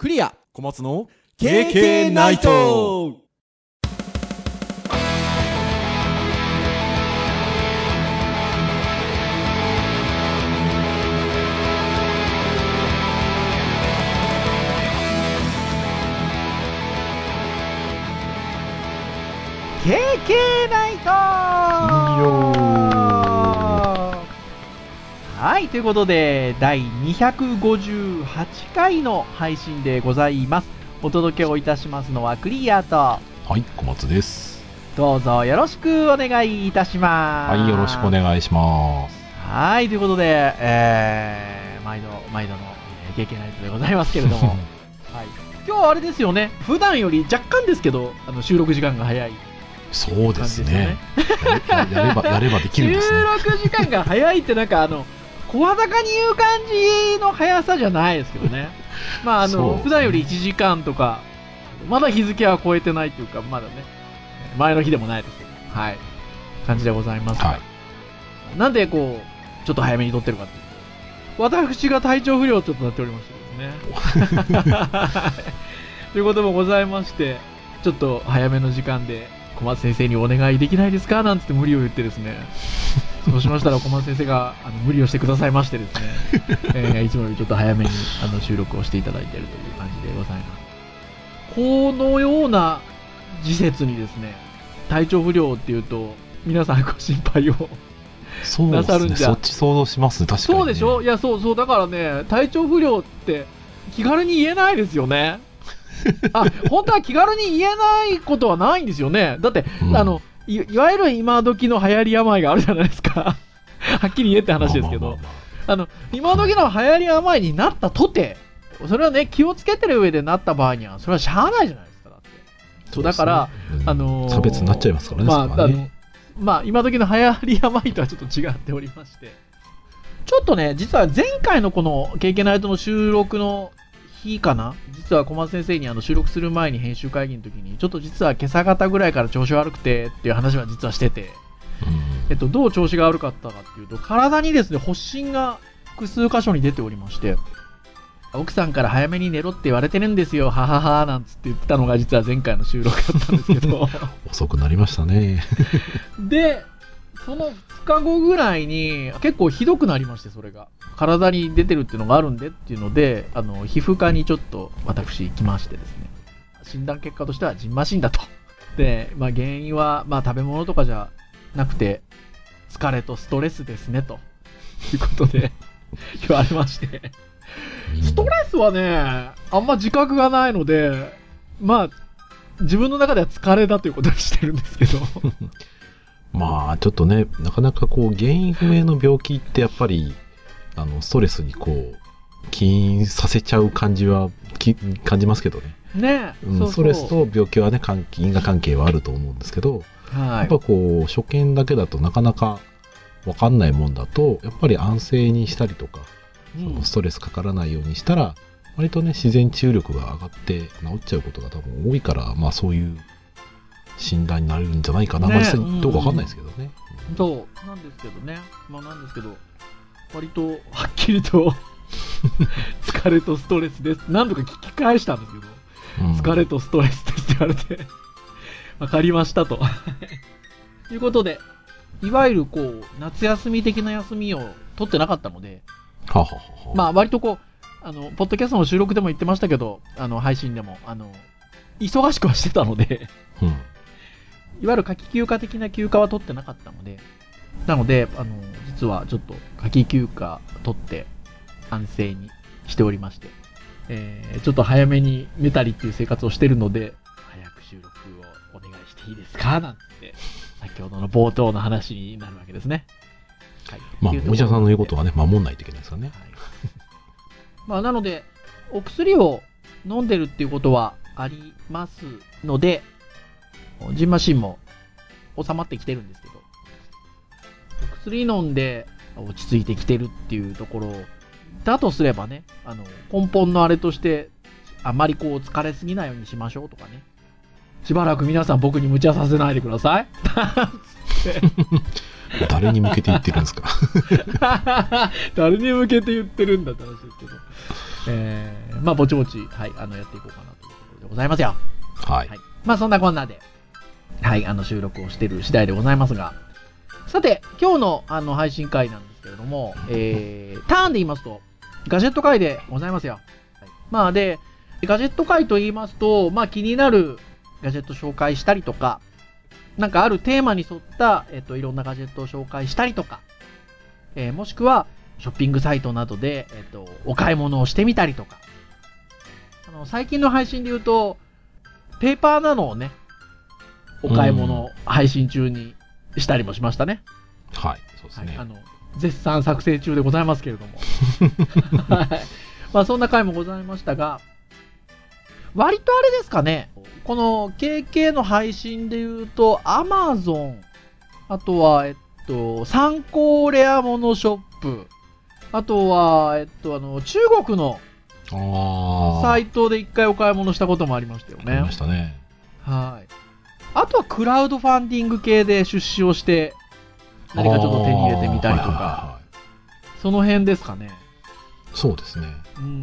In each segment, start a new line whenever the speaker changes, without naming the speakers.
クリア。
小松の
KK ナイト。
ケーケはい、ということで、第258回の配信でございます。お届けをいたしますのはクリアと、
はい、小松です。
どうぞよろしくお願いいたします。
はい、よろしくお願いします。
はい、ということで、えー、毎度、毎度の、えー、ケーケーナイトでございますけれども、はい。今日はあれですよね、普段より若干ですけど、あの収録時間が早い
そうです
感じですよね
やれば、やればできるんですね。
収録時間が早いってなんかあの小裸に言う感じの速さじゃないですけどね。まああの、
ね。
普段より1時間とかまだ日付は超えてないというかまだね前の日でもないですけどはい。感じでございます。が、
はい。
なんでこうちょっと早めに撮ってるかっていうと私が体調不良ちょっとなっておりましてですね。ということもございましてちょっと早めの時間で小松先生にお願いできないですか？なんつって無理を言ってですねそうしましたら小松先生があの無理をしてくださいましてですね、えーいつもよりちょっと早めにあの収録をしていただいているという感じでございます。このような時節にですね体調不良っていうと皆さんご心配を
そうですね。
なさるんじゃ。
そっち想像しますね、確かに、ね。
そうでしょ？いやそうそうだからね体調不良って気軽に言えないですよね。あ本当は気軽に言えないことはないんですよね。だって、
うん。
あのいいわゆる今時の流行り病があるじゃないですか。はっきり言えって話ですけど、
まあ
の今時の流行り病になったとてそれはね気をつけてる上でなった場合にはそれはしゃあないじゃないですかだって。そうだから、
そうですね
あのー
差別になっちゃいますからね、
まあ、
ね。
まあ、今時の流行り病とはちょっと違っておりまして、ちょっとね、実は前回のこの、経験ナイトの収録の日かな？実は小松先生にあの収録する前に編集会議の時に、ちょっと実は今朝方ぐらいから調子悪くてっていう話は実はしてて、えっと、どう調子が悪かったかっていうと、体にですね、発疹が複数箇所に出ておりまして、奥さんから早めに寝ろって言われてるんですよ、はははなんつって言ってたのが実は前回の収録だったんですけど、
遅くなりましたね。
で、その2日後ぐらいに結構ひどくなりまして、それが。体に出てるっていうのがあるんでっていうので、あの、皮膚科にちょっと私行きましてですね。診断結果としてはジンマシンだと。で、まあ原因は、まあ食べ物とかじゃなくて、疲れとストレスですね、ということで言われまして。ストレスはね、あんま自覚がないので、まあ、自分の中では疲れだということにしてるんですけど。
まあ、ちょっとね、なかなかこう、原因不明の病気ってやっぱり、あの、ストレスにこう、起因させちゃう感じは、き感じますけどね。
ね
うん
そうそう。
ストレスと病気はね、関因果関係はあると思うんですけど、
はい。
やっぱこう、初見だけだとなかなかわかんないもんだと、やっぱり安静にしたりとか、
うん。
そのストレスかからないようにしたら、割とね、自然治癒力が上がって治っちゃうことが多分多いから、まあそういう診断になれるんじゃないかな。
ね。
まあ実際どうかわかんないですけどね。
そう。なんですけど。ねまあなんですけど。割とはっきりと 疲れとストレスです。何度か聞き返したんですけど、
うん。
疲れとストレスですって言われて。わかりましたと。いうことでいわゆるこう夏休み的な休みを取ってなかったので
はあはあはあ。
まあ割とこうあのポッドキャストの収録でも言ってましたけどあの配信でもあの忙しくはしてたので。
うん
いわゆる夏季休暇的な休暇は取ってなかったので、なので、あの、実はちょっと夏季休暇取って安静にしておりまして、えーちょっと早めに寝たりっていう生活をしてるので、早く収録をお願いしていいですか？なんて、先ほどの冒頭の話になるわけですね。はい。
まあ、お医者さんの言うこと
は。
はね、守んないといけないですからね。
はいまあ、なので、お薬を飲んでるっていうことはありますので、ジンマシンも収まってきてるんですけど、お薬飲んで落ち着いてきてるっていうところだとすればね、あの、根本のあれとして、あまりこう疲れすぎないようにしましょうとかね。しばらく皆さん僕に無茶させないでください。
誰に向けて言ってるんですか？
誰に向けて言ってるんだって話ですけど。えー、まあ、ぼちぼち、はい、あの、やっていこうかなというところでございますよ。
はい。
はい。まあ、そんなこんなで、はい、あの、収録をしている次第でございますが、さて、今日の、あの、配信会なんですけれども、えー、ターンで言いますと、ガジェット会でございますよ。はい、まあ、で、ガジェット会と言いますと、まあ、気になるガジェット紹介したりとか、なんかあるテーマに沿った、えっと、いろんなガジェットを紹介したりとか、えーもしくは、ショッピングサイトなどで、えっと、お買い物をしてみたりとか、あの、最近の配信で言うと、ペーパーなのをね、お買い物配信中にしたりもしましたね。
はい。そうですね。
はい、あの、絶賛作成中でございますけれども。はい。まあ、そんな回もございましたが、割とあれですかね、この KK の配信で言うと、Amazon、あとは、えっと、参考レアモノショップ、あとは、えっと、あの、中国の。サイトで一回お買い物したこともありましたよね
ありま。したね。
はい。あとはクラウドファンディング系で出資をして、何かちょっと手に入れてみたりとか、
あーはいはいはいはい
その辺ですかね。
そうですね。
うん。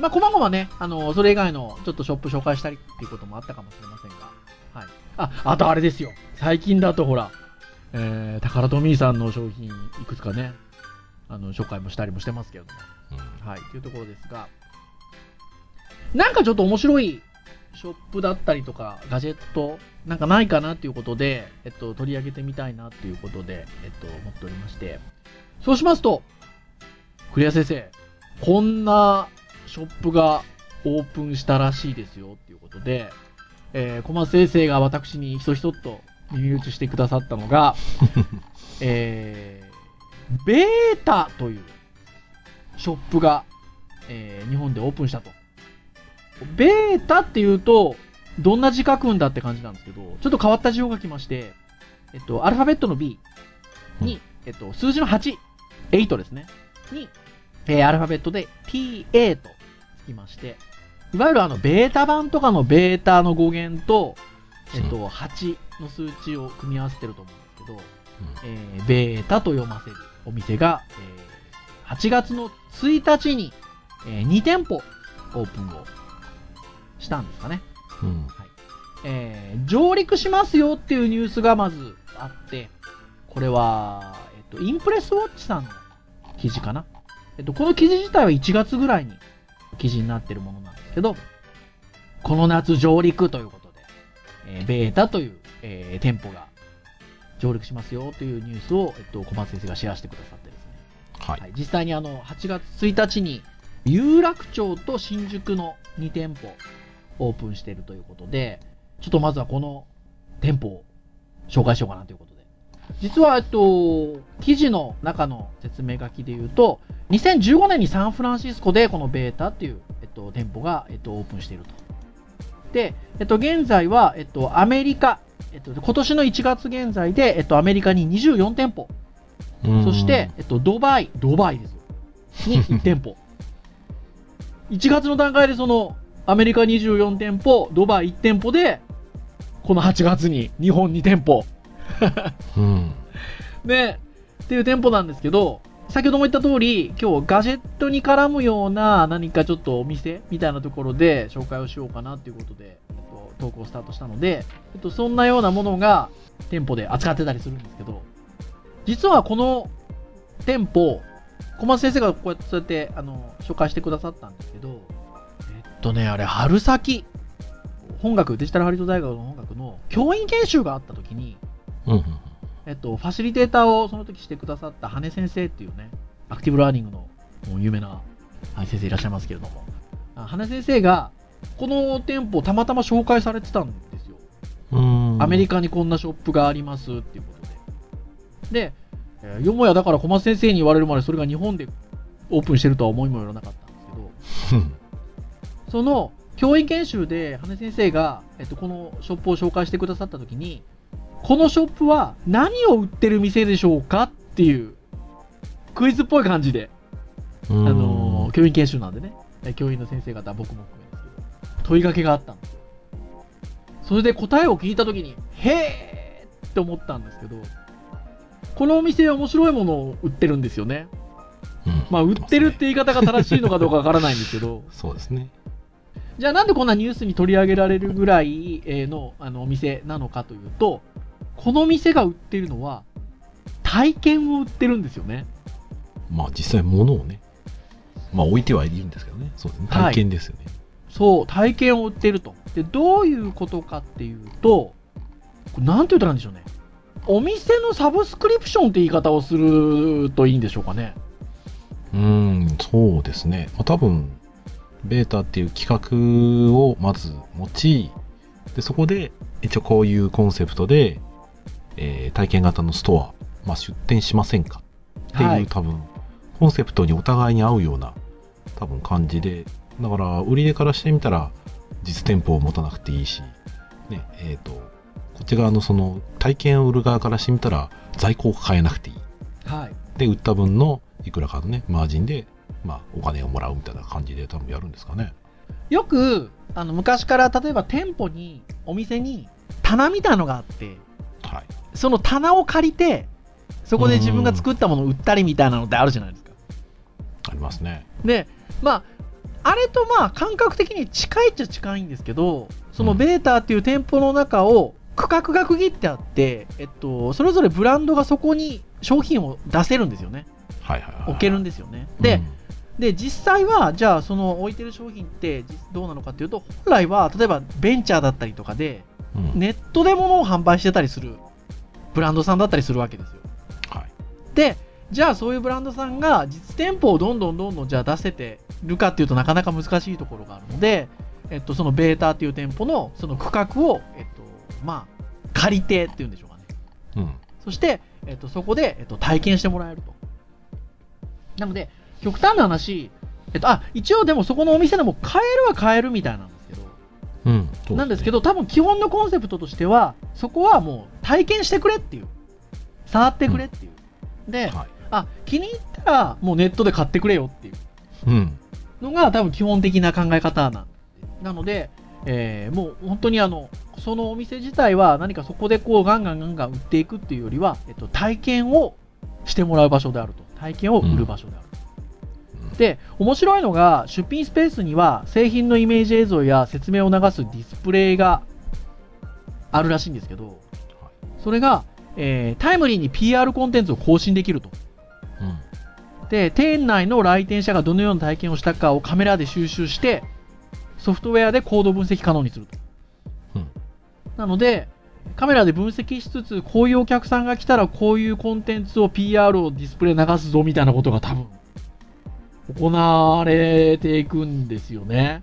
まあ、こまごまね、あの、それ以外のちょっとショップ紹介したりっていうこともあったかもしれませんが。はい。あ、あとあれですよ。最近だとほら、えー、タカラトミーさんの商品いくつかね、あの、紹介もしたりもしてますけれども。
うん
はい、というところですが、なんかちょっと面白いショップだったりとか、ガジェット、なんかないかなっていうことで、えっと、取り上げてみたいなっていうことで、えっと、思っておりまして。そうしますと、クリア先生、こんなショップがオープンしたらしいですよっていうことで、えー、小松先生が私にひそひそっと耳打ちしてくださったのが、えー、ベータというショップが、えー日本でオープンしたと。ベータっていうと、どんな字書くんだって感じなんですけど、ちょっと変わった字を書きまして、えっと、アルファベットの B に、えっと、数字の8、8ですね。に、えーアルファベットで TA とつきまして、いわゆるあの、ベータ版とかのベータの語源と、えっと、8の数値を組み合わせてると思うんですけど、えーベータと読ませるお店が、えー8月の1日に、えー2店舗オープンをしたんですかね。
うん。
えー上陸しますよっていうニュースがまずあって、これは、えっと、インプレスウォッチさんの記事かな。えっと、この記事自体は1月ぐらいに記事になってるものなんですけど、この夏上陸ということで、えーベータという、えー店舗が上陸しますよというニュースを、えっと、小松先生がシェアしてくださってですね。
はい。
はい、実際にあの8月1日に有楽町と新宿の2店舗オープンしているということで、ちょっとまずはこの店舗を紹介しようかなということで。実は、えっと、記事の中の説明書きで言うと、2015年にサンフランシスコでこのベータっていう、えっと、店舗が、えっと、オープンしていると。で、えっと、現在は、えっと、アメリカ、えっと、今年の1月現在で、えっと、アメリカに24店舗
うん
そして、、えっと、ドバイ、ドバイですよ。に1店舗。1月の段階でその、アメリカ24店舗、ドバイ1店舗で、この8月に日本2店舗。
うん。
で、っていう店舗なんですけど、先ほども言った通り、今日ガジェットに絡むような何かちょっとお店みたいなところで紹介をしようかなっていうことで、えっと、投稿スタートしたので、えっと、そんなようなものが店舗で扱ってたりするんですけど、実はこの店舗、小松先生がこうやってそうやってあの紹介してくださったんですけど、とね、あれ、春先、本学、デジタルハリウッド大学の本学の教員研修があった時に、
うんうん。
えっと、ファシリテーターをその時してくださった羽根先生っていうね、アクティブラーニングの有名なはい先生いらっしゃいますけれども、あ羽根先生が、この店舗たまたま紹介されてたんですよ。
うん。
アメリカにこんなショップがありますっていうことで。で、えーよもやだから小松先生に言われるまでそれが日本でオープンしてるとは思いもよらなかったんですけど、
うん。
その教員研修で羽根先生が、えっと、このショップを紹介してくださった時にこのショップは何を売ってる店でしょうかっていうクイズっぽい感じで、
あ
あのー教員研修なんでね。え教員の先生方僕も含めですけど問いかけがあったんですよ。それで答えを聞いた時にへーって思ったんですけどこのお店面白いものを売ってるんですよね。
うん。
まあ、売ってるって言い方が正しいのかどうかわからないんですけど、
そうですね。
じゃあなんでこんなニュースに取り上げられるぐらいえーのあのお店なのかというと、この店が売ってるのは、体験を売ってるんですよね。
まあ実際物をね、まあ置いてはいるんですけどね。そうですね。
はい
体験ですよね。
そう、体験を売ってると。で、どういうことかっていうと、これなんて言ったらいいんでしょうね。お店のサブスクリプションって言い方をするといいんでしょうかね。
うーん、そうですね。まあ、多分、ベータっていう企画をまず持ち、で、そこで一応こういうコンセプトで、えー体験型のストア、まあ、出店しませんか？っていう、
はい
多分、コンセプトにお互いに合うような、多分感じで、だから、売り手からしてみたら、実店舗を持たなくていいし、ね、えっ、と、こっち側のその体験を売る側からしてみたら、在庫を買えなくていい。
はい。
で、売った分のいくらかのね、マージンで、まあ、お金をもらうみたいな感じで多分やるんですかね。
よく、あの、昔から例えば店舗に、お店に棚みたいなのがあって、
はい。
その棚を借りて、そこで自分が作ったものを売ったりみたいなのってあるじゃないですか。
ありますね。
で、まあ、あれとまあ感覚的に近いっちゃ近いんですけど、そのベータっていう店舗の中を区画が区切ってあって、えっと、それぞれブランドがそこに商品を出せるんですよね。
はいはいはい。
置けるんですよね。で、
うん
で、実際は、じゃあその置いてる商品って実どうなのかっていうと、本来は例えばベンチャーだったりとかで、
うん
ネットで物を販売してたりするブランドさんだったりするわけですよ。
はい。
で、じゃあそういうブランドさんが実店舗をどんどんどんどんじゃあ出せてるかっていうとなかなか難しいところがあるので、えっと、そのベータっていう店舗のその区画を、えっと、まあ、借りてっていうんでしょうかね。
うん。
そして、えっと、そこで、えっと、体験してもらえると。なので、極端な話、えっと、あ、一応でもそこのお店でも買えるは買えるみたいなんですけど、
うん。そうど、
なんですけど、多分基本のコンセプトとしては、そこはもう体験してくれっていう。触ってくれっていう。で、
はい。
あ、気に入ったらもうネットで買ってくれよっていう
うん。
のが多分基本的な考え方なんなので、えーもう本当にあの、そのお店自体は何かそこでこうガンガンガンガン売っていくっていうよりは、えっと、体験をしてもらう場所であると。体験を売る場所である。
うん
で、面白いのが、出品スペースには製品のイメージ映像や説明を流すディスプレイがあるらしいんですけど、それが、えータイムリーに PR コンテンツを更新できると。
うん。
で、店内の来店者がどのような体験をしたかをカメラで収集して、ソフトウェアでコード分析可能にすると。
うん
なので、カメラで分析しつつ、こういうお客さんが来たらこういうコンテンツを PR をディスプレイ流すぞみたいなことが多分、行われていくんですよね。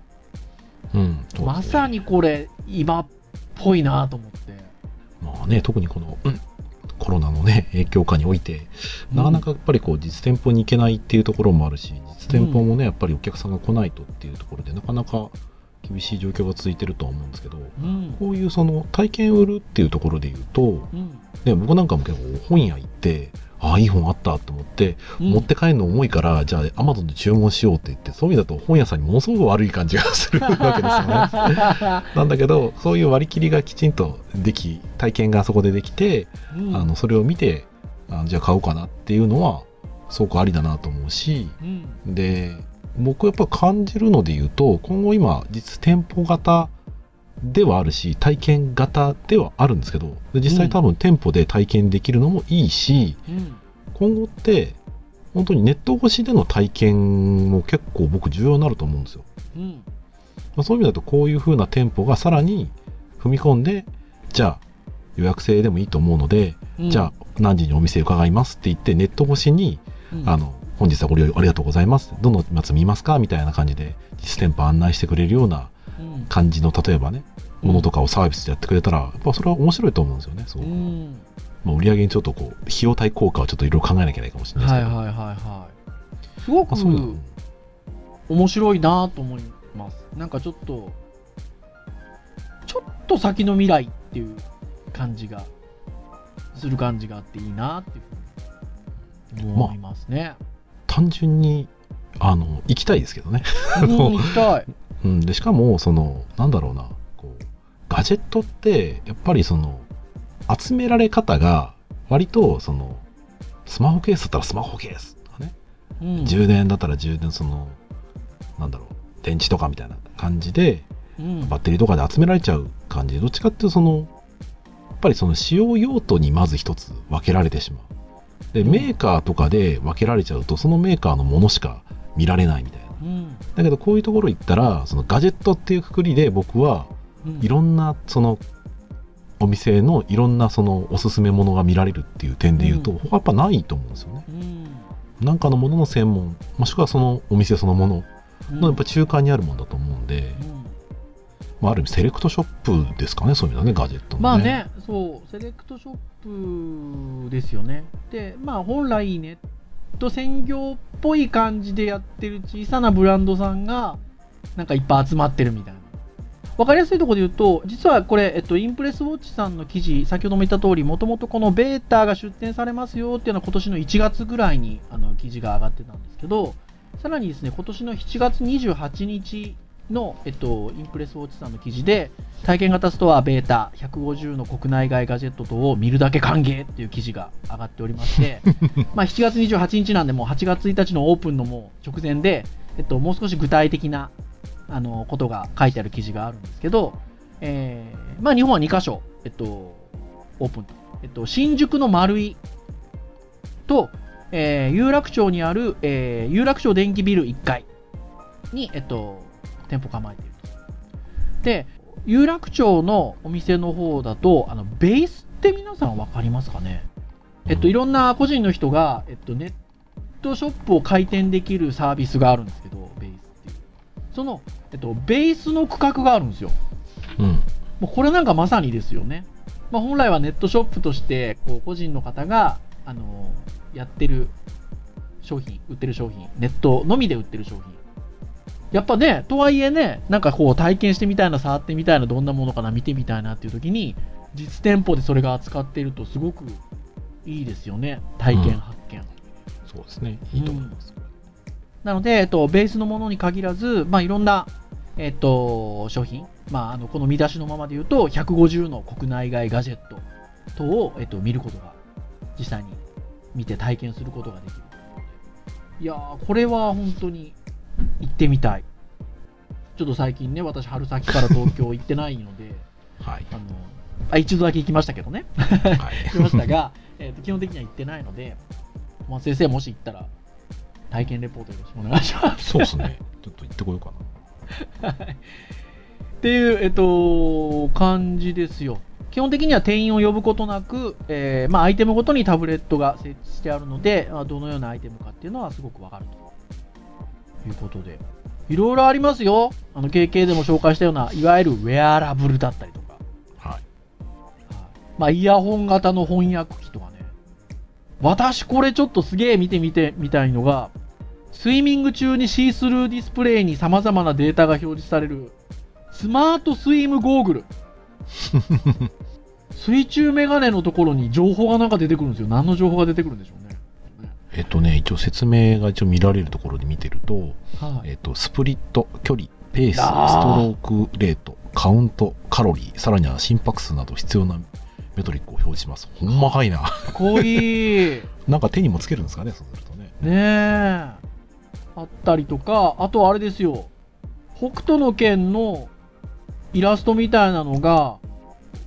うん。
まさ。にこれ、今っぽいなと思って。
まあね、特にこの、うんコロナのね、影響下において、なかなかやっぱりこう実店舗に行けないっていうところもあるし、実店舗もね、やっぱりお客さんが来ないとっていうところで、なかなか厳しい状況が続いてるとは思うんですけど、
うん。
こういうその体験売るっていうところで言うと、
うん。
ね、僕なんかも結構本屋行って、ああ、いい本あったと思って、
うん
持って帰るの重いから、じゃあアマゾンで注文しようって言って、そういう意味だと本屋さんにものすごく悪い感じがするわけですよね。なんだけど、そういう割り切りがきちんとでき、体験がそこでできて、
うん
あの、それを見て、あじゃあ買おうかなっていうのは、すごくありだなと思うし、
うん。
で、僕やっぱ感じるので言うと、今後今、実店舗型ではあるし、体験型ではあるんですけど、で実際多分店舗で体験できるのもいいし、
うん。
今後って、本当にネット越しでの体験も結構僕重要になると思うんですよ。
うん。
まあ、そういう意味だとこういう風な店舗がさらに踏み込んで、じゃあ予約制でもいいと思うので、
うん
じゃあ何時にお店伺いますって言ってネット越しに、
うん
あの、本日はご利用ありがとうございます。どの松見ますかみたいな感じで実店舗案内してくれるような
うん
感じの例えばね、ものとかをサービスでやってくれたら、やっぱそれは面白いと思うんですよね。そうう。
ん。
まあ、売り上げにちょっとこう、費用対効果はちょっといろいろ考えなきゃいけないかもしれないですけど。
はいはいはいはい。すごく
まあそういうの
面白いなと思います。なんかちょっと、ちょっと先の未来っていう感じが、する感じがあっていいなっていうふうに思いますね。
単純に、あの、行きたいですけどね。
うん、行きたい。
うん。で、しかも、その、なんだろうな、こう、ガジェットって、やっぱりその、集められ方が、割と、その、スマホケースだったらスマホケースとかね。
うん
充電だったら充電そのなんだろう電池とかみたいな感じで
うん
バッテリーとかで集められちゃう感じでどっちかっていうとそのやっぱりその使用用途にまず一つ分けられてしまうで
うん
メーカーとかで分けられちゃうとそのメーカーのものしか見られないみたいな。
うん。
だけどこういうところ行ったらそのガジェットっていうくくりで僕は
うん。
いろんなそのお店のいろんなそのおすすめものが見られるっていう点で言うと、
う
やっぱないと思うんですよね。
うん。
なんかのものの専門もしくはそのお店そのもの
うん。
のやっぱ中間にあるもんだと思うんで、
うん
まあ、ある意味セレクトショップですかねそういう意味だねガジェットの、
まあね、そう、セレクトショップですよね。で、まあ本来ネット専業っぽい感じでやってる小さなブランドさんが、なんかいっぱい集まってるみたいな。わかりやすいところで言うと、実はこれ、えっと、インプレスウォッチさんの記事、先ほども言った通り、もともとこのベータが出展されますよっていうのは今年の1月ぐらいにあの記事が上がってたんですけど、さらにですね、今年の7月28日の、えっと、インプレスウォッチさんの記事で、体験型ストアベータ150の国内外ガジェット等を見るだけ歓迎っていう記事が上がっておりまして、まあ7月28日なんでもう8月1日のオープンのもう直前で、えっと、もう少し具体的なあのことが書いてある記事があるんですけど、えーまあ日本は2カ所、えっと、オープンと。えっと、新宿の丸井と、えー有楽町にある、えー有楽町電気ビル1階に、えっと、店舗構えていると。で、有楽町のお店の方だと、あの、ベースって皆さんわかりますかね？えっと、いろんな個人の人が、えっと、ネットショップを開店できるサービスがあるんですけど、ベースっていう。その、えっと、ベースの区画があるんですよ。
うん
もうこれなんかまさにですよね。まあ、本来はネットショップとして、こう、個人の方が、あのやってる商品、売ってる商品、ネットのみで売ってる商品。やっぱね、とはいえね、なんかこう体験してみたいな、触ってみたいな、どんなものかな、見てみたいなっていう時に、実店舗でそれが扱っているとすごくいいですよね。体験
うん
発見。
そうですねいいと思います、
なので、えっと、ベースのものに限らず、まあ、いろんな、えっと、商品、まあ、あの、この見出しのままで言うと、150の国内外ガジェット等を、えっと、見ることが、実際に見て体験することができる。いやー、これは本当に行ってみたい。ちょっと最近ね、私、春先から東京行ってないので、
はい
あの、あ、一度だけ行きましたけどね。
はい
行きましたが、えっと、基本的には行ってないので、まあ、先生もし行ったら、体験レポートよろしくお願いします。
そうですねちょっと行ってこようかな
っていう、えっと、感じですよ。基本的には店員を呼ぶことなく、えーまあ、アイテムごとにタブレットが設置してあるので、まあどのようなアイテムかっていうのはすごくわかるということで。いろいろありますよ。あの、KK でも紹介したような、いわゆるウェアラブルだったりとか。
はい
はいまあ、イヤホン型の翻訳機とかね。私これちょっとすげえ見てみてみたいのが、スイミング中にシースルーディスプレイに様々なデータが表示される、スマートスイムゴーグル。水中メガネのところに情報がなんか出てくるんですよ。何の情報が出てくるんでしょうね。
えっとね一応説明が一応見られるところで見てると、
はい。
えっと、スプリット距離ペースストロークレートカウントカロリーさらには心拍数など必要なメトリックを表示しますほんまかいな
かっこいい。
なんか手にもつけるんですかねそうするとね
ねえ。あったりとか、あとあれですよ。北斗の拳のイラストみたいなのが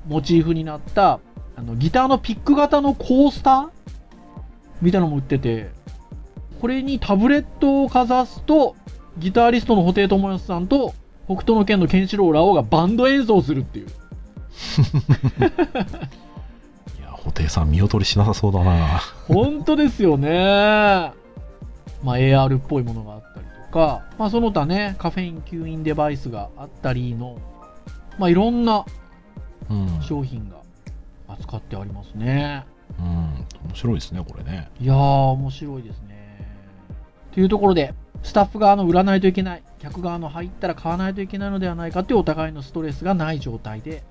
モチーフになったあのギターのピック型のコースターみたいなのも売ってて、これにタブレットをかざすと、ギタリストの布袋寅泰さんと北斗の拳のケンシロウラオがバンド演奏するっていう。
いや布袋さん見劣りしなさそうだな
本当ですよね。まあ、AR っぽいものがあったりとか、まあ、その他ね、カフェイン吸引デバイスがあったりの、まあ、いろんな
うん、
商品が扱ってありますね。
うん、面白いですねこれね。
いやー、面白いですね。というところで、スタッフ側の売らないといけない、客側の入ったら買わないといけないのではないかというお互いのストレスがない状態で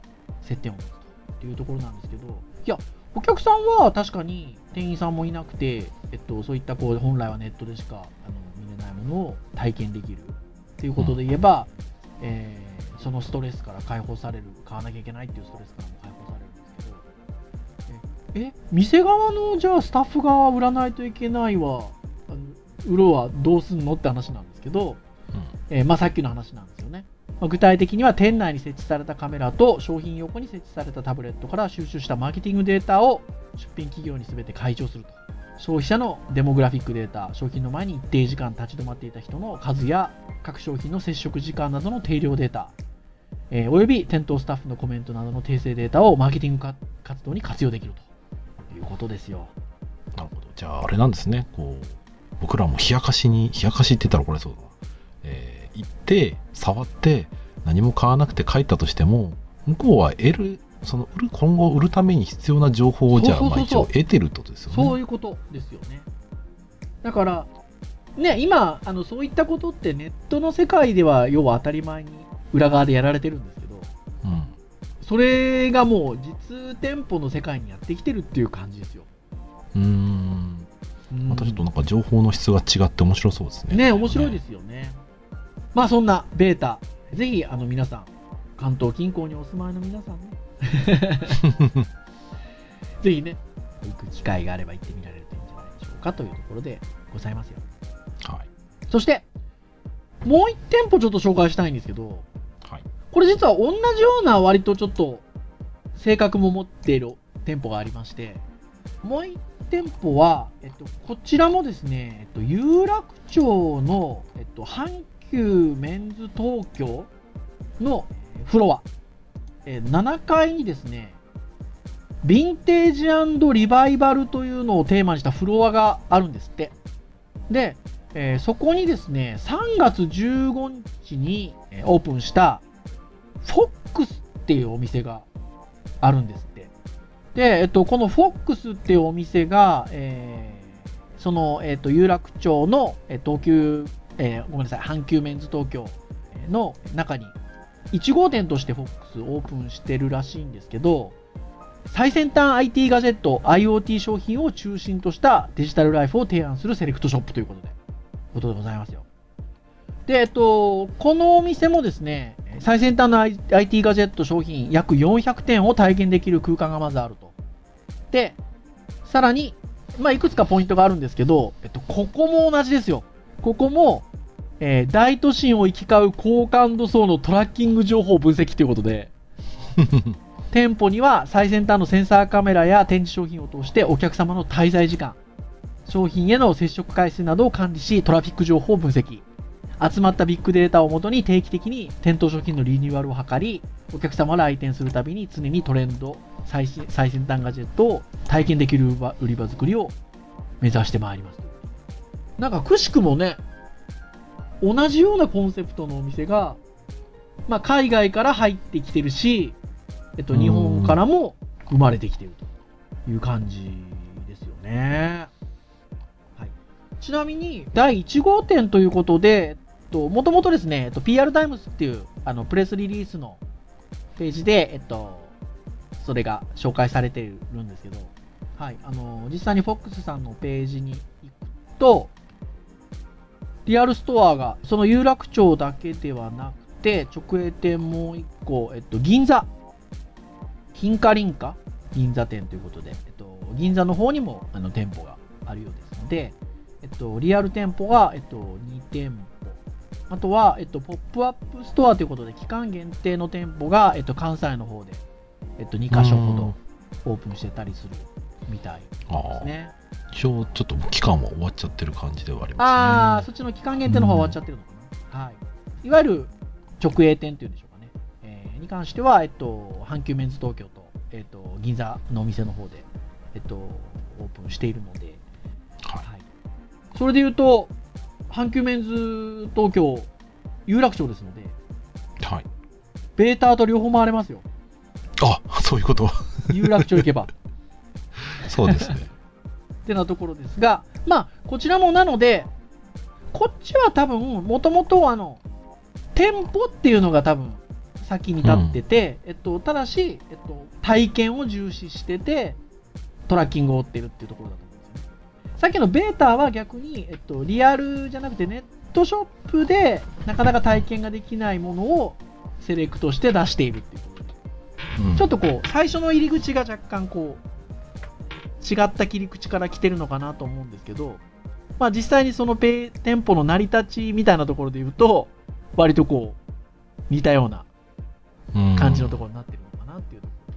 接点を持つというところなんですけど、いや、お客さんは確かに店員さんもいなくて、えっと、そういったこう本来はネットでしかあの見れないものを体験できるということで言えば、えーそのストレスから解放される、買わなきゃいけないっていうストレスからもえ、え店側のじゃあスタッフ側は売らないといけないは、あの売ろうはどうすんのって話なんですけど、えーまあ、さっきの話なんですよね。まあ、具体的には店内に設置されたカメラと商品横に設置されたタブレットから収集したマーケティングデータを出品企業に全て開帳すると。消費者のデモグラフィックデータ、商品の前に一定時間立ち止まっていた人の数や各商品の接触時間などの定量データ、えーおよび店頭スタッフのコメントなどの訂正データをマーケティングか活動に活用できるということですよ。
なるほど。じゃあ、あれなんですね。こう、僕らも冷やかしに、冷やかしって言ったらこれそうだな。えー行って、触って、何も買わなくて帰ったとしても、向こうは得る、その売る、今後売るために必要な情報をじゃあ、まあ一応得てるってことですよね。
そういうことですよね。だから、ね、今、あのそういったことってネットの世界では要は当たり前に裏側でやられてるんですけど、
うん。
それがもう実店舗の世界にやってきてるっていう感じですよ。
うーん。
うん
またちょっとなんか情報の質が違って面白そうですね。
ね、面白いですよね。まあそんなベータ、ぜひあの皆さん、関東近郊にお住まいの皆さんね、ぜひね、行く機会があれば行ってみられるといいんじゃないでしょうかというところでございますよ。
はい。
そして、もう一店舗ちょっと紹介したいんですけど、
はい。
これ実は同じような割とちょっと性格も持っている店舗がありまして、もう一店舗は、えっと、こちらもですね、えっと、有楽町の、えっと、阪急メンズ東京のフロア、えー7階にですね、ヴィンテージリバイバルというのをテーマにしたフロアがあるんですって。で、えーそこにですね、3月15日にオープンした、フォックスっていうお店があるんですって。で、えっと、このフォックスっていうお店が、えーその、えっと、有楽町の、えー東急、えーごめんなさい、阪急メンズ東京の中に、1号店としてフォックスオープンしてるらしいんですけど、最先端 IT ガジェット、IoT 商品を中心としたデジタルライフを提案するセレクトショップということで、ことでございますよ。で、えっと、このお店もですね、最先端の IT ガジェット商品約400点を体験できる空間がまずあると。で、さらに、まあ、いくつかポイントがあるんですけど、えっと、ここも同じですよ。ここも、えー大都心を行き交う高感度層のトラッキング情報分析ということで、店舗には最先端のセンサーカメラや展示商品を通してお客様の滞在時間、商品への接触回数などを管理し、トラフィック情報を分析。集まったビッグデータをもとに定期的に店頭商品のリニューアルを図り、お客様が来店するたびに常にトレンド、最新最先端ガジェットを体験できる売り場作りを目指してまいります。なんかくしくもね、同じようなコンセプトのお店が、まあ、海外から入ってきてるし、えっと、
うん
日本からも生まれてきてるという感じですよね。はい、ちなみに、第1号店ということで、と、もともとですね、えっと、PR タイムズっていう、あの、プレスリリースのページで、えっと、それが紹介されているんですけど、はい、あの、実際に FOX さんのページに行くと、リアルストアが、その有楽町だけではなくて、直営店もう一個、えっと、銀座、金貨林貨銀座店ということで、えっと、銀座の方にもあの店舗があるようですので、えっと、リアル店舗が、えっと、2店舗。あとは、えっと、ポップアップストアということで、期間限定の店舗が、えっと、関西の方で、えっと、2箇所ほどオープンしてたりするみたい
ああ、
ですね。
一応ちょっと期間は終わっちゃってる感じではあり
ああ、
ますね。
そっちの期間限定の方は終わっちゃってるのかな。はい。いわゆる直営店っていうんでしょうかね。えーに関しては、えっと、阪急メンズ東京と、えっと、銀座のお店の方で、えっと、オープンしているので、
はい
はい。それで言うと、阪急メンズ東京、有楽町ですので、
はい。
ベーターと両方回れますよ。
あ、そういうこと。
有楽町行けば。
そうですね。
ってなところですが、まあ、こちらもなので、こっちは多分、もともとあの、店舗っていうのが多分、先に立ってて、えっと、ただし、えっと、体験を重視してて、トラッキングを追ってるっていうところだと。さっきのベータは逆に、えっと、リアルじゃなくてネットショップで、なかなか体験ができないものをセレクトして出しているっていうことで
うん
ちょっとこう、最初の入り口が若干こう、違った切り口から来てるのかなと思うんですけど、まあ実際にそのペイ店舗の成り立ちみたいなところで言うと、割とこう、似たような
うん
感じのところになってるのかなっていうところ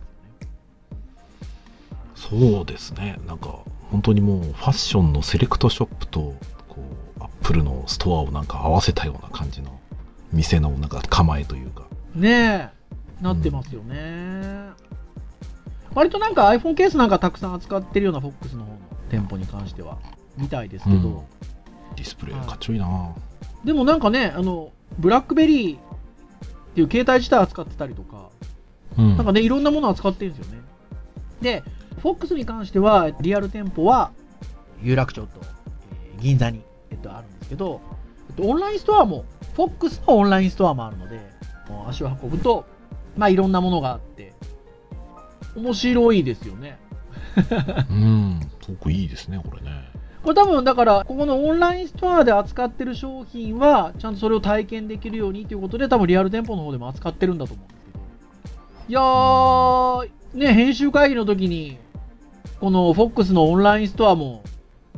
ですよね。
そうですね。なんか、本当にもうファッションのセレクトショップと、こう、アップルのストアをなんか合わせたような感じの店のなんか構えというか。
ねえ、なってますよね。割となんか iPhone ケースなんかたくさん扱ってるような FOX の方の店舗に関しては、みたいですけど、
うんディスプレイかっちょいいな
でもなんかね、あの、ブラックベリーっていう携帯自体扱ってたりとか、
うん。
なんかね、いろんなものを扱ってるんですよね。で、FOX に関しては、リアル店舗は、有楽町と、えー銀座に、えっと、あるんですけど、えっと、オンラインストアも、FOX のオンラインストアもあるので、もう足を運ぶと、まあ、いろんなものがあって、面白いですよね。
うん。すごくいいですね、これね。
これ多分、だから、ここのオンラインストアで扱ってる商品は、ちゃんとそれを体験できるようにということで、多分リアル店舗の方でも扱ってるんだと思うんですけど。いやー、ね、編集会議の時に、この FOX のオンラインストアも、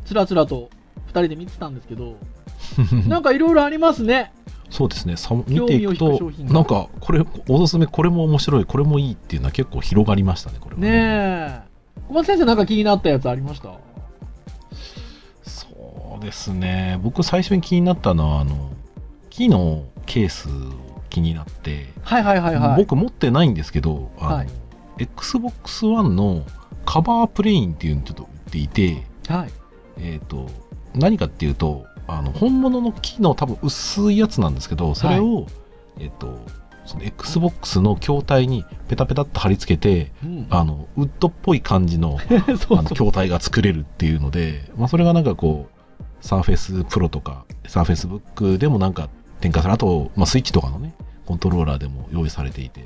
つらつらと2人で見てたんですけど、なんかいろいろありますね。
そうですね。さ見ていくとなんか、これ、おすすめ、これも面白い、これもいいっていうのは結構広がりましたね、これは
ねえ。小松先生なんか気になったやつありました？
そうですね。僕最初に気になったのは、あの、木のケースを気になって、
はいはいはいはい。
僕持ってないんですけど、あの
はい
Xbox One のカバープレインっていうのをちょっと売っていて、
はい。
えっ、と、何かっていうと、あの、本物の木の多分薄いやつなんですけど、それを、えっ、と、その Xbox の筐体にペタペタっと貼り付けて、
うん
あの、ウッドっぽい感じの
そうそう
あの筐体が作れるっていうので、まあ、それがなんかこう、サーフェスプロとか、サーフェスブックでもなんか展開されあと、まあ、スイッチとかのね、コントローラーでも用意されていて、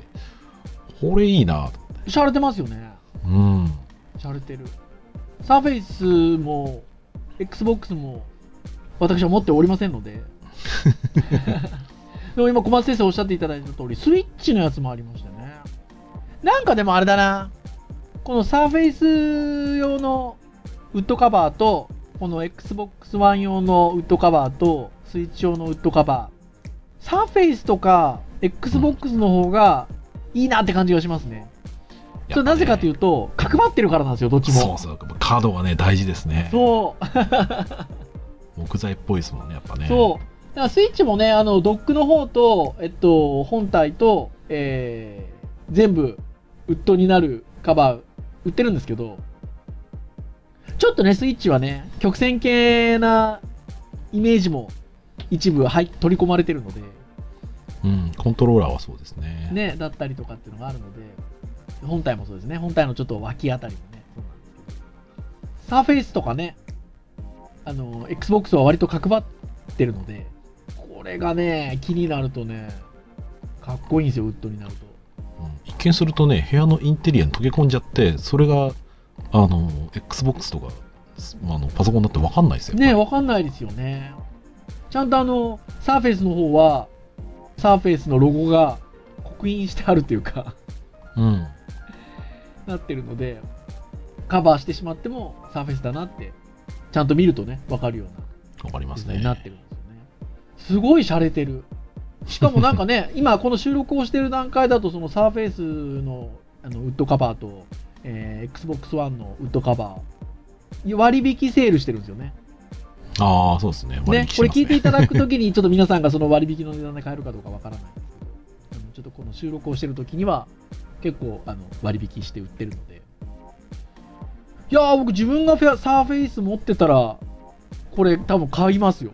これいいなと
しゃれてますよね。
うん。
しゃれてる。サーフェイスも、Xbox も、私は持っておりませんので。でも今、小松先生おっしゃっていただいた通り、スイッチのやつもありましたね。なんかでもあれだな。このサーフェイス用のウッドカバーと、この Xbox One 用のウッドカバーと、スイッチ用のウッドカバー。サーフェイスとか Xbox の方がいいなって感じがしますね。それなぜかというと、角張ってるからなんですよ、どっちも。
そうそう、カードがね、大事ですね。
そう。
木材っぽいですもんね、やっぱね。
そう。だからスイッチもね、あの、ドックの方と、えっと、本体と、えー、全部、ウッドになるカバー、売ってるんですけど、ちょっとね、スイッチはね、曲線系なイメージも一部入っ取り込まれてるので、
うん、コントローラーはそうですね。
ね、だったりとかっていうのがあるので、本体もそうですね、本体のちょっと脇あたりもね、そうなんですけど、サーフェイスとかね、あの、Xbox は割と角張ってるので、これがね、気になるとね、かっこいいんですよ、ウッドになると。
うん一見するとね、部屋のインテリアに溶け込んじゃって、それが、あの、Xbox とか、すあのパソコンだって分かんないですよ。
ね、わかんないですよね。ちゃんとあの、 Surface の方は、 Surface のロゴが刻印してあるというか、
うん。
なってるので、カバーしてしまってもサーフェイスだなって、ちゃんと見るとね、わかるような
わかりますね。
なってるんですよね。すごい洒落てる。しかもなんかね、今この収録をしてる段階だと、そのサーフェイスのあのウッドカバーと、えー Xbox One のウッドカバー、割引セールしてるんですよね。
ああ、そうですね。割
ね
引、します
これ聞いていただくときに、ちょっと皆さんがその割引の値段で買えるかどうかわからないんですけど、ちょっとこの収録をしてるときには、結構あの割引して売ってるので。いやー、僕自分がフェアサーフェイス持ってたら、これ多分買いますよ。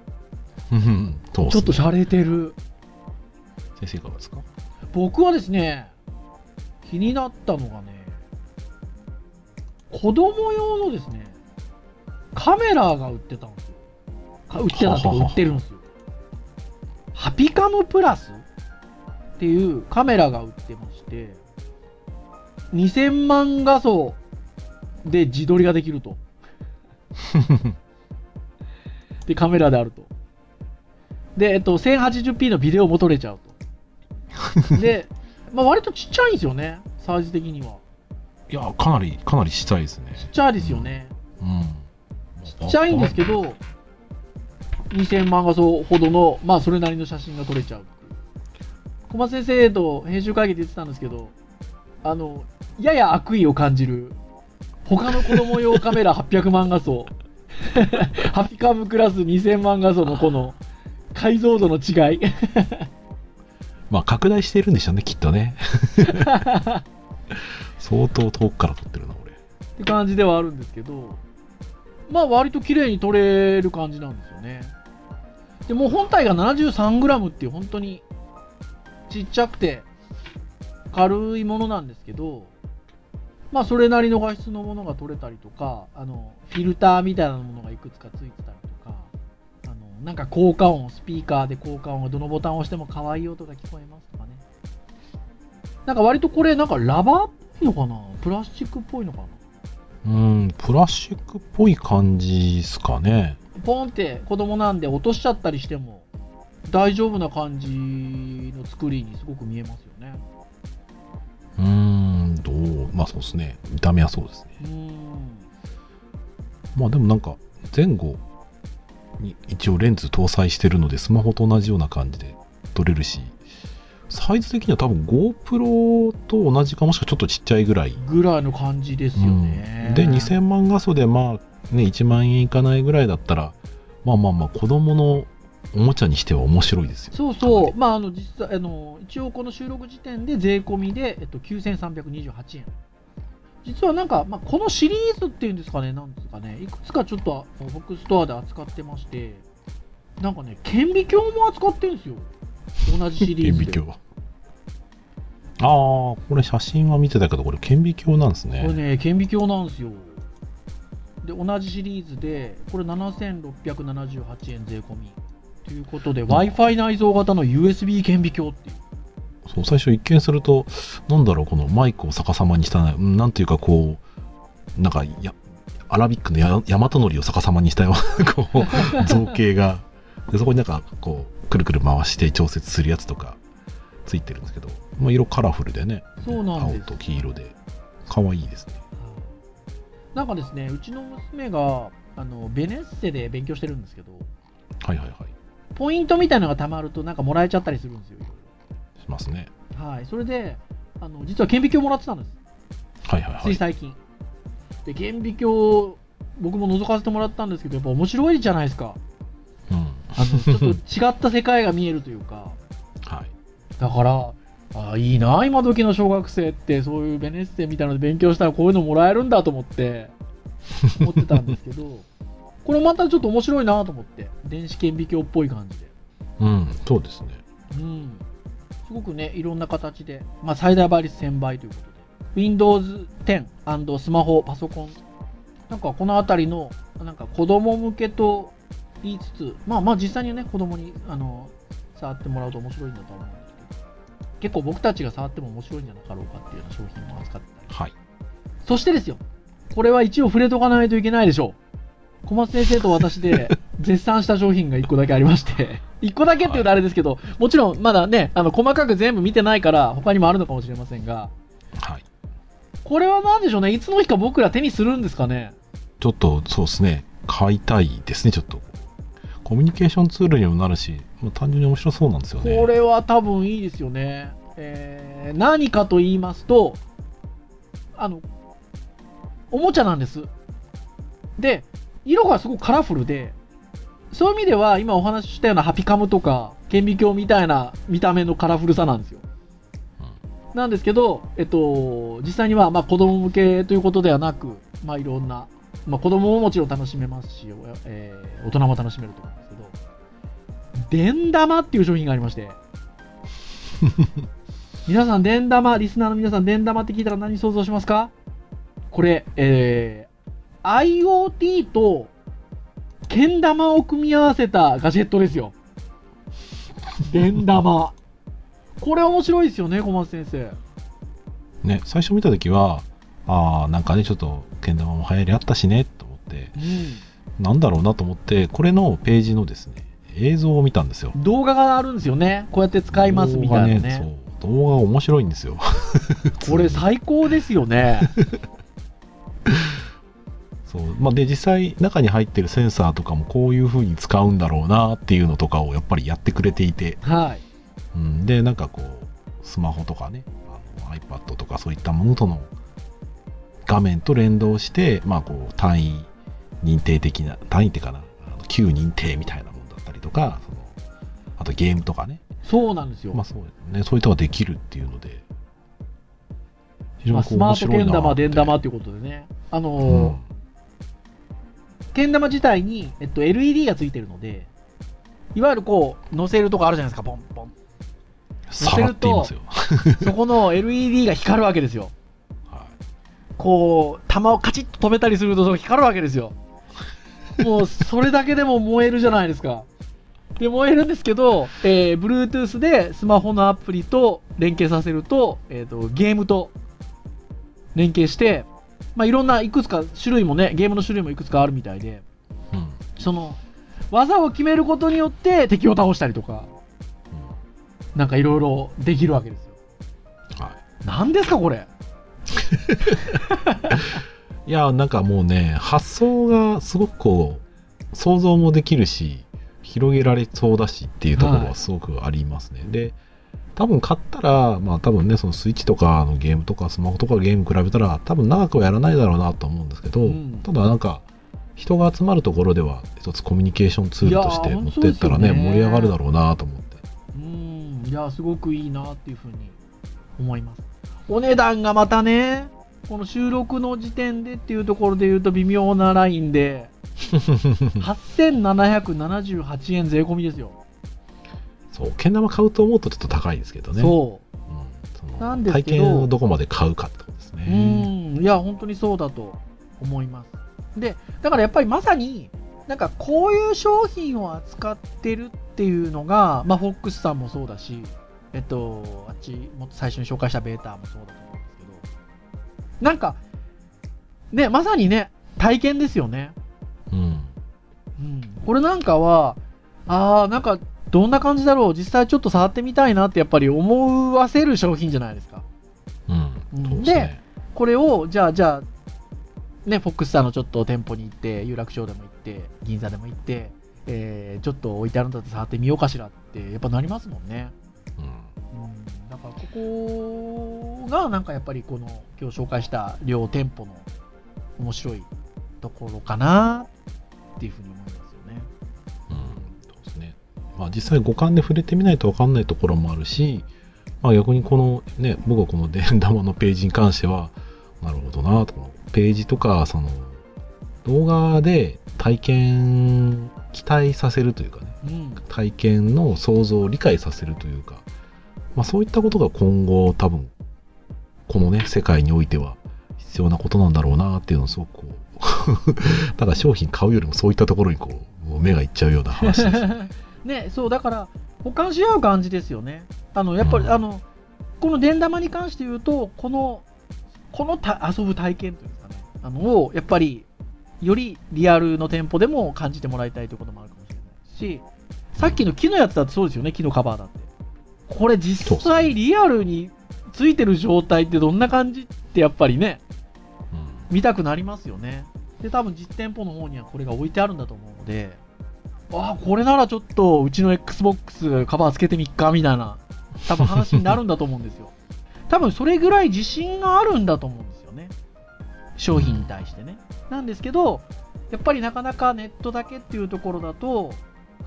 ね
ちょっと洒落てる。
先生いかがですか？
僕はですね、気になったのがね、子供用のですね、カメラが売ってたんですよ。か売ってたんですよ。
ははは
売ってるんですよ。ハピカムプラスっていうカメラが売ってまして、2000万画素で自撮りができると。で、カメラであると。で、えっと、1080p のビデオも撮れちゃうと。で、まあ、割とちっちゃいんですよね、サイズ的には。
いや、かなり、かなりしたいですね。
ちっちゃいですよね。
うん。
ちっちゃいんですけど、2000万画素ほどの、まあ、それなりの写真が撮れちゃう。小松先生と編集会議で言ってたんですけど、あの、やや悪意を感じる、他の子供用カメラ800万画素、ハピカムクラス2000万画素のこの解像度の違い。
まあ、拡大してるんでしょうね、きっとね。相当遠くから撮ってるな、俺。
って感じではあるんですけど、まあ割と綺麗に撮れる感じなんですよね。でもう本体が 73g っていう本当にちっちゃくて軽いものなんですけど、まあそれなりの画質のものが撮れたりとか、あの、フィルターみたいなものがいくつかついてたりとか、あの、なんか効果音、スピーカーで効果音がどのボタンを押しても可愛い音が聞こえますとかね。なんか割とこれなんかラバーっぽいのかな？プラスチックっぽいのかな？
うん、プラスチックっぽい感じですかね。
ポンって子供なんで落としちゃったりしても大丈夫な感じの作りにすごく見えますよね。
うーん、どう、まあそうですね。見た目はそうですね。まあでもなんか、前後に一応レンズ搭載してるので、スマホと同じような感じで撮れるし、サイズ的には多分 GoPro と同じかもしくはちょっとちっちゃいぐらい。
ぐらいの感じですよね。
うんで、2000万画素でまあね、1万円いかないぐらいだったら、まあまあまあ子供のおもちゃにしては面白いですよ。
そうそう。まあ、あの、実際、あの、一応この収録時点で税込みで、えっと、9328円。実はなんか、まあ、このシリーズっていうんですかね、なんですかね、いくつかちょっと、あの僕ストアで扱ってまして、なんかね、顕微鏡も扱ってるんですよ。同じシリーズで。
顕微鏡。ああ、これ写真は見てたけど、これ顕微鏡なんですね。
これね、顕微鏡なんですよ。で、同じシリーズで、これ7678円税込み。ということで、Wi-Fi 内蔵型の USB 顕微鏡っていう。
そう最初一見すると、なんだろう、このマイクを逆さまにしたな、うんなんていうかこう、なんかや、アラビックのや大和のりを逆さまにしたような、こう、造形が、でそこになんか、こう、くるくる回して調節するやつとか、ついてるんですけど、まあ、色カラフルでね、
そうなんです。
青と黄色で、可愛いですね。
なんかですね、うちの娘が、あの、ベネッセで勉強してるんですけど、
はいはいはい。
ポイントみたいなのが貯まると、なんかもらえちゃったりするんですよ。
しますね。
はい。それで、あの、実は顕微鏡もらってたんです。
はいはいはい。
つい最近。で、顕微鏡、僕も覗かせてもらったんですけど、やっぱ面白いじゃないですか。
うん。
あの、ちょっと違った世界が見えるというか。
はい。
だから、ああ、いいな、今時の小学生って、そういうベネッセみたいなので勉強したらこういうのもらえるんだと思って、思ってたんですけど、これまたちょっと面白いなと思って、電子顕微鏡っぽい感じで。
うん、そうですね。
うん。すごくね、いろんな形で、まあ、最大倍率1000倍ということで、Windows 10スマホ、パソコン、なんかこのあたりの、なんか子供向けと言いつつ、まあまあ実際にね、子供に、あの、触ってもらうと面白いんだと思うんですけど、結構僕たちが触っても面白いんじゃなかろうかっていうような商品を扱ってたり。
はい。
そしてですよ、これは一応触れとかないといけないでしょう。小松先生と私で絶賛した商品が1個だけありまして、1個だけっていうとあれですけど、もちろんまだね、あの、細かく全部見てないから、他にもあるのかもしれませんが、
はい。
これは何でしょうね、いつの日か僕ら手にするんですかね？
ちょっと、そうですね。買いたいですね、ちょっと。コミュニケーションツールにもなるし、もう単純に面白そうなんですよね。
これは多分いいですよね。えー、何かと言いますと、あの、おもちゃなんです。で、色がすごくカラフルで、そういう意味では今お話ししたようなハピカムとか顕微鏡みたいな見た目のカラフルさなんですよ。なんですけど、えっと、実際にはまあ子供向けということではなく、まあいろんな、まあ子供ももちろん楽しめますし、えー大人も楽しめると思うんですけど、電玉っていう商品がありまして、皆さん、電玉、リスナーの皆さん、電玉って聞いたら何想像しますか？これ、えー、IoT と、けん玉を組み合わせたガジェットですよ。電玉。これ面白いですよね、小松先生。
ね、最初見たときは、ああ、なんかね、ちょっと、けん玉も流行りあったしね、と思って、
うん。
なんだろうなと思って、これのページのですね、映像を見たんですよ。
動画があるんですよね。こうやって使いますみたいなね。
動画そう。動画面白いんですよ。
これ最高ですよね。
まあ、で実際中に入ってるセンサーとかもこういう風に使うんだろうなっていうのとかをやっぱりやってくれていて、
はい。
うん、でなんかこうスマホとかねあの iPad とかそういったものとの画面と連動して、まあ、こう単位認定的な単位ってかなあの旧認定みたいなものだったりとかそのあとゲームとかね,、
そうなんですよ。
まあそうねそういったのができるっていうので非
まあ、
こう
スマートけん玉、
って
電玉ということでね。あのー
うん
けん玉自体に、えっと、LED がついてるので、いわゆるこう、乗せるとこあるじゃないですか、ポンポン。
さらって言いますよ、
そこの LED が光るわけですよ。
は
こう、弾をカチッと止めたりすると光るわけですよ。もう、それだけでも燃えるじゃないですか。で、燃えるんですけど、えー、Bluetooth でスマホのアプリと連携させると、えっ、と、ゲームと連携して、まあ、いろんないくつか種類もね、ゲームの種類もいくつかあるみたいで、
いうん
その、技を決めることによって敵を倒したりとか、なんかいろいろできるわけですよ。
うんはい
何ですか、これ。
いや、なんかもうね、発想がすごくこう、想像もできるし、広げられそうだしっていうところ
は
はいすごくありますね。で、多分買ったら、まあ多分ね、そのスイッチとかのゲームとかスマホとかゲーム比べたら、多分長くはやらないだろうなと思うんですけど、
うん
ただなんか、人が集まるところでは一つコミュニケーションツールとして持ってったらね、
ね
盛り上がるだろうなと思って。
うん、いや、すごくいいなっていうふうに思います。お値段がまたね、この収録の時点でっていうところで言うと微妙なラインで、8778円税込みですよ。
そう、けん玉買うと思うとちょっと高いですけどね。
そ
うんその
なんですけど
体験をどこまで買うかってことです
う。
ね。
うん、いや、本当にそうだと思います。で、だからやっぱりまさに、なんかこういう商品を扱ってるっていうのが、まあ、フォックスさんもそうだし、えっと、あっち、もっと最初に紹介したベータもそうだと思うんですけど、なんか、ね、まさにね、体験ですよね。
うん。
うん。これなんかは、ああ、なんか、どんな感じだろう、実際ちょっと触ってみたいなってやっぱり思わせる商品じゃないですか。
うん。ですね。
これを、じゃあ、じゃあ、ね、フォックスさんのちょっと店舗に行って、有楽町でも行って、銀座でも行って、えー、ちょっと置いてあるんだって触ってみようかしらって、やっぱなりますもんね。
うん
うん。だから、ここが、なんかやっぱりこの、今日紹介した両店舗の面白いところかなっていうふうに思います
まあ実際五感で触れてみないと分かんないところもあるし、まあ逆にこのね、僕はこの 電玉のページに関しては、なるほどなと、ページとか、その動画で体験、期待させるというかね、
うん。
体験の想像を理解させるというか、まあそういったことが今後多分、このね、世界においては必要なことなんだろうなっていうのをすごくこう、ただ商品買うよりもそういったところにこう目がいっちゃうような話です。
ね、そう、だから、保管し合う感じですよね。あの、やっぱり、
うん
あの、この電玉に関して言うと、この、このた遊ぶ体験というんですかね、あの、を、やっぱり、よりリアルの店舗でも感じてもらいたいということもあるかもしれないし、さっきの木のやつだってそうですよね、木のカバーだって。これ実際リアルについてる状態ってどんな感じってやっぱりね、
うん
見たくなりますよね。で、多分実店舗の方にはこれが置いてあるんだと思うので、あ、これならちょっとうちの Xbox カバーつけてみっかみたいな、多分話になるんだと思うんですよ。多分それぐらい自信があるんだと思うんですよね。商品に対してね。なんですけど、やっぱりなかなかネットだけっていうところだと、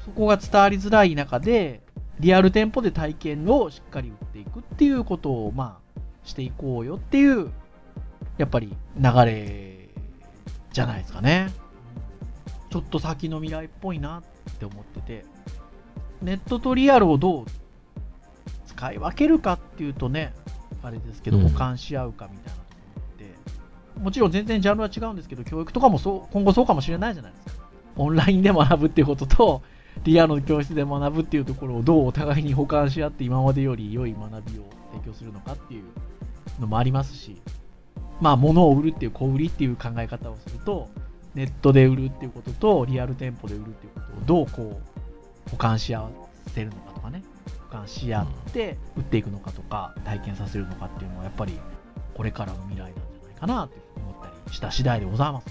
そこが伝わりづらい中で、リアル店舗で体験をしっかり売っていくっていうことを、まあ、していこうよっていう、やっぱり流れじゃないですかね。ちょっと先の未来っぽいなって思ってて、ネットとリアルをどう使い分けるかっていうとね、あれですけど、
うん。
補完し合うかみたいなところって、もちろん全然ジャンルは違うんですけど、教育とかもそう今後そうかもしれないじゃないですか。オンラインで学ぶっていうことと、リアルの教室で学ぶっていうところをどうお互いに補完し合って今までより良い学びを提供するのかっていうのもありますし、まあ物を売るっていう小売りっていう考え方をすると、ネットで売るっていうこととリアル店舗で売るっていうことをどうこう補完し合わせるのかとかね、補完し合って売っていくのかとか体験させるのかっていうのはやっぱりこれからの未来なんじゃないかなって思ったりした次第でございます。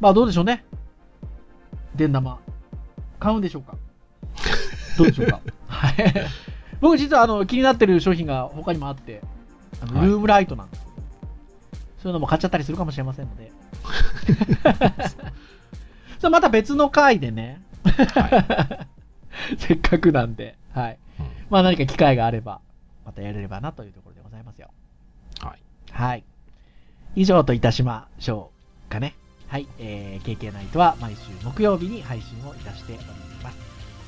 まあどうでしょうね。電玉、買うんでしょうか？どうでしょうか？はい。僕実はあの気になってる商品が他にもあって、あの
はい
ルームライトなんですけど、そういうのも買っちゃったりするかもしれませんので。それまた別の回でね、
は
せっかくなんで、はい。
うん
まあ何か機会があれば、またやれればなというところでございますよ。
はい。
はい。以上といたしましょうかね。はい。えー、KK ナイトは毎週木曜日に配信をいたしております。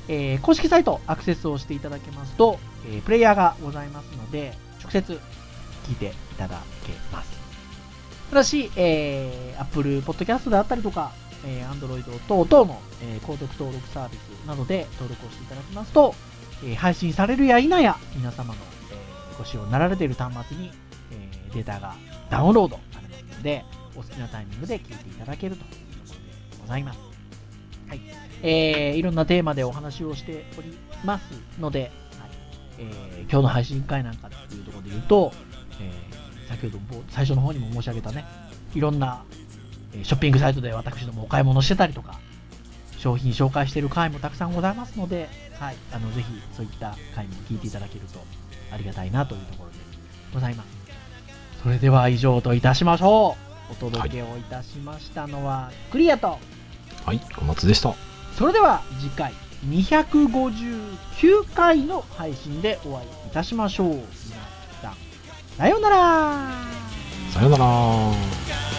えー、公式サイトアクセスをしていただけますと、えープレイヤーがございますので、直接聞いていただけます。ただし、えー、Apple Podcast であったりとか、えー、Android 等々の、えー購読登録サービスなどで登録をしていただきますと、えー配信されるや否や皆様の、えーご使用になられている端末に、えーデータがダウンロードされますので、お好きなタイミングで聞いていただけるというころでございます。はい。えーいろんなテーマでお話をしておりますので、はいえー今日の配信会なんかっていうところで言うと、えー先ほどぼ最初の方にも申し上げたね、いろんなえーショッピングサイトで私どもお買い物してたりとか、商品紹介している回もたくさんございますので、はい、あのぜひそういった回も聞いていただけるとありがたいなというところでございます。それでは以上といたしましょう。お届けをいたしましたのは、クリアと、
はい、小松でした。
それでは次回259回の配信でお会いいたしましょう。さ、ようなら
さようなら。